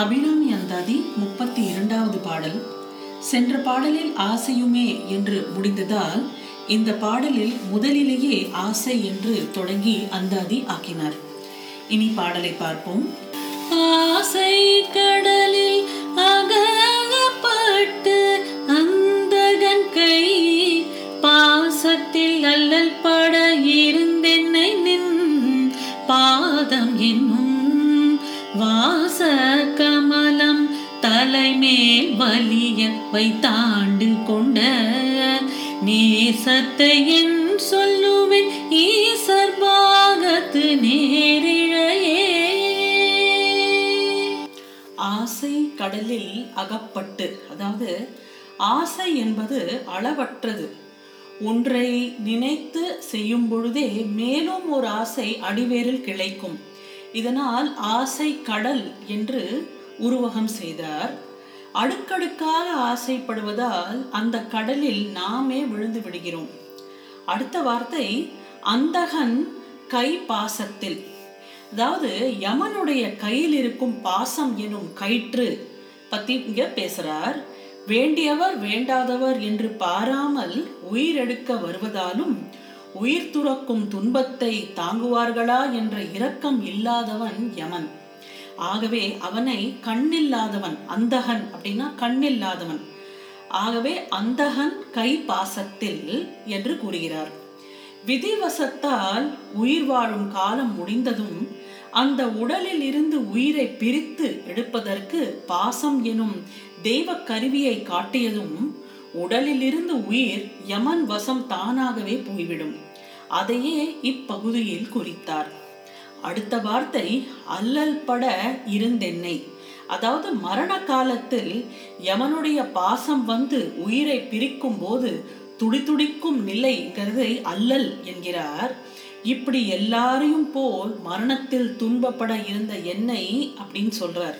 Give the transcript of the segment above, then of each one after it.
அபிராமி அந்தாதி முப்பத்தி இரண்டாவது பாடல். சென்ற பாடலில் ஆசையுமே என்று முடிந்ததால் இந்த பாடலில் முதலிலேயே ஆசை என்று தொடங்கி அந்தாதி ஆக்கினார். இனி பாடலை பார்ப்போம். ஆசை கடலில் அகப்பட்டு அந்தகன் கை பாசத்தில் அல்லல் பட இருந்தென்னை நின் பாதம் என்னும் தலைமேல் வலிய வைத்தாண்டு கொண்ட நேசத்தை என் சொல்லுவேன் ஈசர் பாகத்து நேரிழையே. ஆசை கடலில் அகப்பட்டு அதாவது ஆசை என்பது அளவற்றது. ஒன்றை நினைத்து செய்யும் பொழுதே மேலும் ஒரு ஆசை அடிவேரில் கிளைக்கும். இதனால் ஆசை கடல் என்று உருவகம் செய்தார். அடுக்கடுக்காக ஆசைப்படுவதால் அந்த கடலில் நாமே விழுந்து விடுகிறோம். அடுத்த வார்த்தை அந்தகன் கை பாசத்தில் அதாவது யமனுடைய கையில் இருக்கும் பாசம் எனும் கயிற்று பத்தி இங்க பேசுறார். வேண்டியவர் வேண்டாதவர் என்று பாராமல் உயிரெடுக்க வருவதாலும் உயிர் துறக்கும் துன்பத்தை தாங்குவார்களா என்ற இரக்கம் இல்லாதவன் யமன். ஆகவே அவனை கண்ணில்லாதவன் அந்தகன் அப்படின்னா கண்ணில்லாதவன். ஆகவே அந்தகன் கை பாசத்தில் என்று கூறுகிறார். விதிவசத்தால் உயிர் வாழும் காலம் முடிந்ததும் அந்த உடலில் இருந்து உயிரை பிரித்து எடுப்பதற்கு பாசம் எனும் தெய்வ கருவியை காட்டியதும் உடலில் இருந்து உயிர் யமன் வசம் தானாகவே போய்விடும். அதையே இப்பகுதியில் குறித்தார். அடுத்த வார்த்தை அல்லல் பட இருந்தென்னை. அதாவது மரண காலத்தில் யமனுடைய பாசம் வந்து உயிரை பிரிக்கும் போது துடிதுடிக்கும் நிலைங்கிறது அல்லல் என்கிறார். இப்படி எல்லாரையும் போல் மரணத்தில் துன்பப்பட இருந்த என்னை அப்படின்னு சொல்றார்.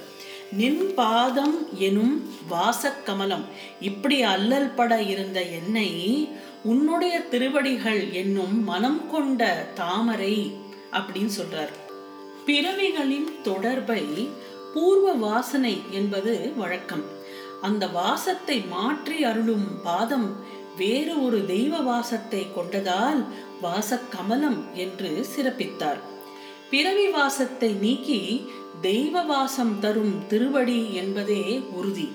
நின் பாதம் எனும் வாசக்கமலம் இப்படி அல்லல் பட இருந்த என்னை உன்னுடைய திருவடிகள் என்னும் மனம் கொண்ட தாமரை அப்படின்னு சொல்றார். பிறவிகளின் தொடர்பை பூர்வ வாசனை என்பது வழக்கம். அந்த வாசத்தை மாற்றி அருளும் பாதம் வேறு ஒரு தெய்வ வாசத்தை கொண்டதால் வாசக்கமலம் என்று சிறப்பித்தார். பிறவி வாசத்தை நீக்கி தெய்வ வாசம் தரும் திருவடி என்பதே உறுதி.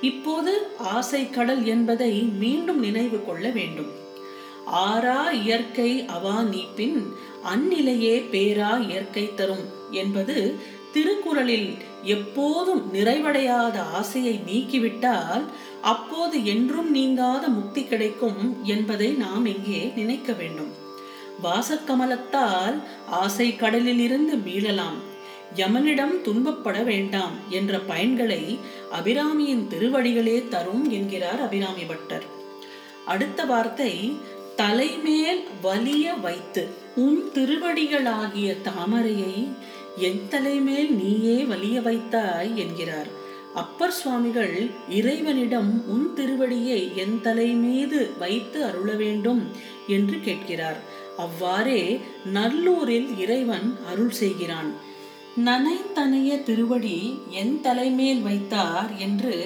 இப்போது ஆசை கடல் என்பதை மீண்டும் நினைவு கொள்ள வேண்டும். ஆறா இயற்கை அவா நீப்பின் அந்நிலையே பேரா இயற்கை தரும் என்பது திருக்குறளில் எப்போதும் நிறைவடையாத ஆசையை நீக்கிவிட்டால் அப்போது என்றும் நீங்காத முக்தி கிடைக்கும் என்பதை நாம் இங்கே நினைக்க வேண்டும். வாசக்கமலத்தால் ஆசை கடலில் இருந்து மீளலாம் யமனிடம் துன்பப்பட வேண்டாம் என்ற பயன்களை அபிராமியின் திருவடிகளே தரும் என்கிறார் அபிராமி பட்டர். அடுத்த வார்த்தை தலைமேல் வலிய வைத்து உன் திருவடிகளாகிய தாமரையை என் தலைமேல் நீயே வலிய வைத்தாய் என்கிறார். அப்பர் சுவாமிகள் இறைவனிடம் உன் திருவடியை என் தலை மீது வைத்து அருள வேண்டும் என்று கேட்கிறார். அவ்வாறே நல்லூரில் இறைவன் அருள் செய்கிறான். நனைத்தனைய திருவடி என் தலைமேல் வைத்தார் என்று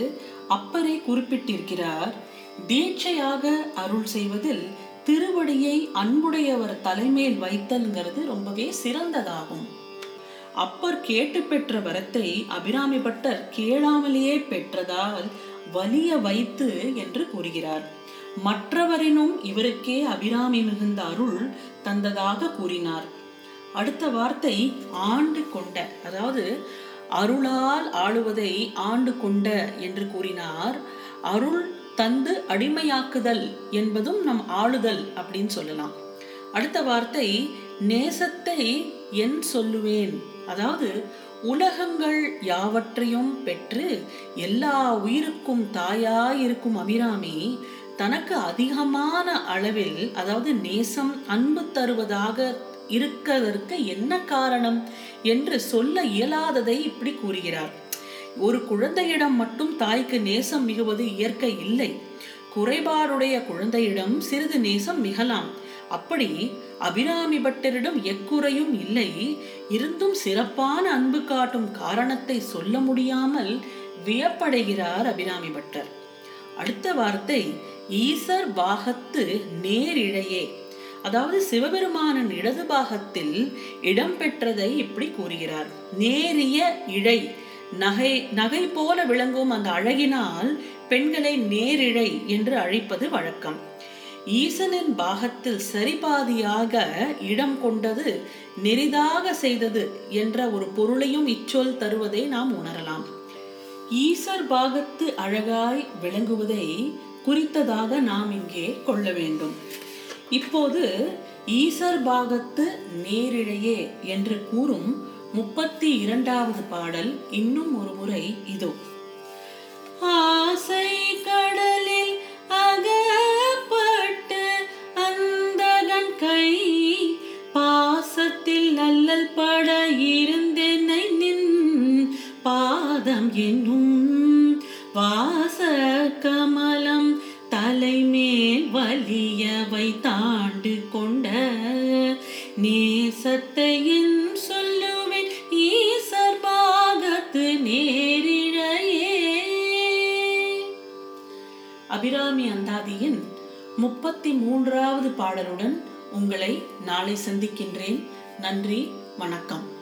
அப்பரை குறிப்பிட்டிருக்கிறார். தீட்சையாக அருள் செய்வதில் திருவடியை அன்புடையவர் தலைமேல் வைத்தல்ங்கிறது ரொம்பவே சிறந்ததாகும். அப்பர் கேட்டு பெற்ற வரத்தை அபிராமி பட்டர் கேளாமலேயே பெற்றதால் வலிய வைத்து என்று கூறுகிறார். மற்றவரினும் இவருக்கே அபிராமி மிகுந்த அருள் தந்ததாக கூறினார். அடுத்த வார்த்தை ஆண்டு கொண்ட அதாவது அருளால் ஆளுவதை ஆண்டு கொண்ட என்று கூறினார். அருள் தந்து அடிமையாக்குதல் என்பதும் நம் ஆளுதல் அப்படின்னு சொல்லலாம். அடுத்த வார்த்தை நேசத்தை என் சொல்லுவேன். அதாவது உலகங்கள் யாவற்றையும் பெற்று எல்லா உயிருக்கும் தாயாயிருக்கும் அபிராமி தனக்கு அதிகமான அளவில் அதாவது நேசம் அன்பு தருவதாக இருக்கதற்கு என்ன காரணம் என்று சொல்ல இயலாததை இப்படி கூறுகிறார். ஒரு குழந்தையிடம் மட்டும் தாய்க்கு நேசம் மிகுவது இயற்கை இல்லை. குறைபாடுடைய குழந்தையிடம் சிறிது நேசம் மிகலாம். அப்படி அபிராமி பட்டரிடம் எக்குறையும் இல்லை. இருந்தும் சிறப்பான அன்பு காட்டும் காரணத்தை சொல்ல முடியாமல் வியப்படைகிறார் அபிராமி பட்டர். அடுத்த வார்த்தை ஈசர் பாகத்து நேரிழையே. அதாவது சிவபெருமானின் இடது பாகத்தில் இடம் பெற்றதை இப்படி கூறுகிறார். நேரிய இழை. நகை நகை போல விளங்கும் அந்த அழகினால் பெண்களை நேரிழை என்று அழைப்பது வழக்கம். ஈசனின் பாகத்தில் சரிபாதியாக இடம் கொண்டது நெரிதாக செய்தது என்ற ஒரு பொருளையும் இச்சொல் தருவதை நாம் உணரலாம். ஈசர் பாகத்து அழகாய் விளங்குவதை குறித்ததாக நாம் இங்கே கொள்ள வேண்டும். இப்போது ஈசர் பாகத்து நேரிழையே என்று கூறும் முப்பத்தி இரண்டாவது பாடல் இன்னும் ஒரு முறை இதோ. ஆசை கடலில் அகப்பட்டு அந்தகன் கை பாசத்தில் நல்லல் பட இருந்தென்னை நின் பாதம் என்னும் வாச கமலம் தலைமேல் வலியவை தாண்டு கொண்ட நீ அபிராமி அந்தாதியின் முப்பத்தி மூன்றாவது பாடலுடன் உங்களை நாளை சந்திக்கின்றேன். நன்றி வணக்கம்.